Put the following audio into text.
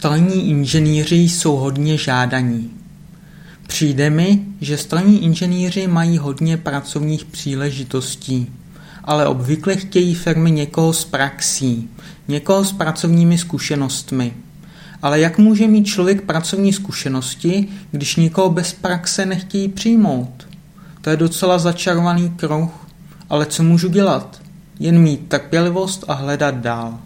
Stalní inženýři jsou hodně žádaní. Přijde mi, že stalní inženýři mají hodně pracovních příležitostí, ale obvykle chtějí firmy někoho s praxí, někoho s pracovními zkušenostmi. Ale jak může mít člověk pracovní zkušenosti, když nikoho bez praxe nechtějí přijmout? To je docela začarovaný kruh, ale co můžu dělat? Jen mít trpělivost a hledat dál.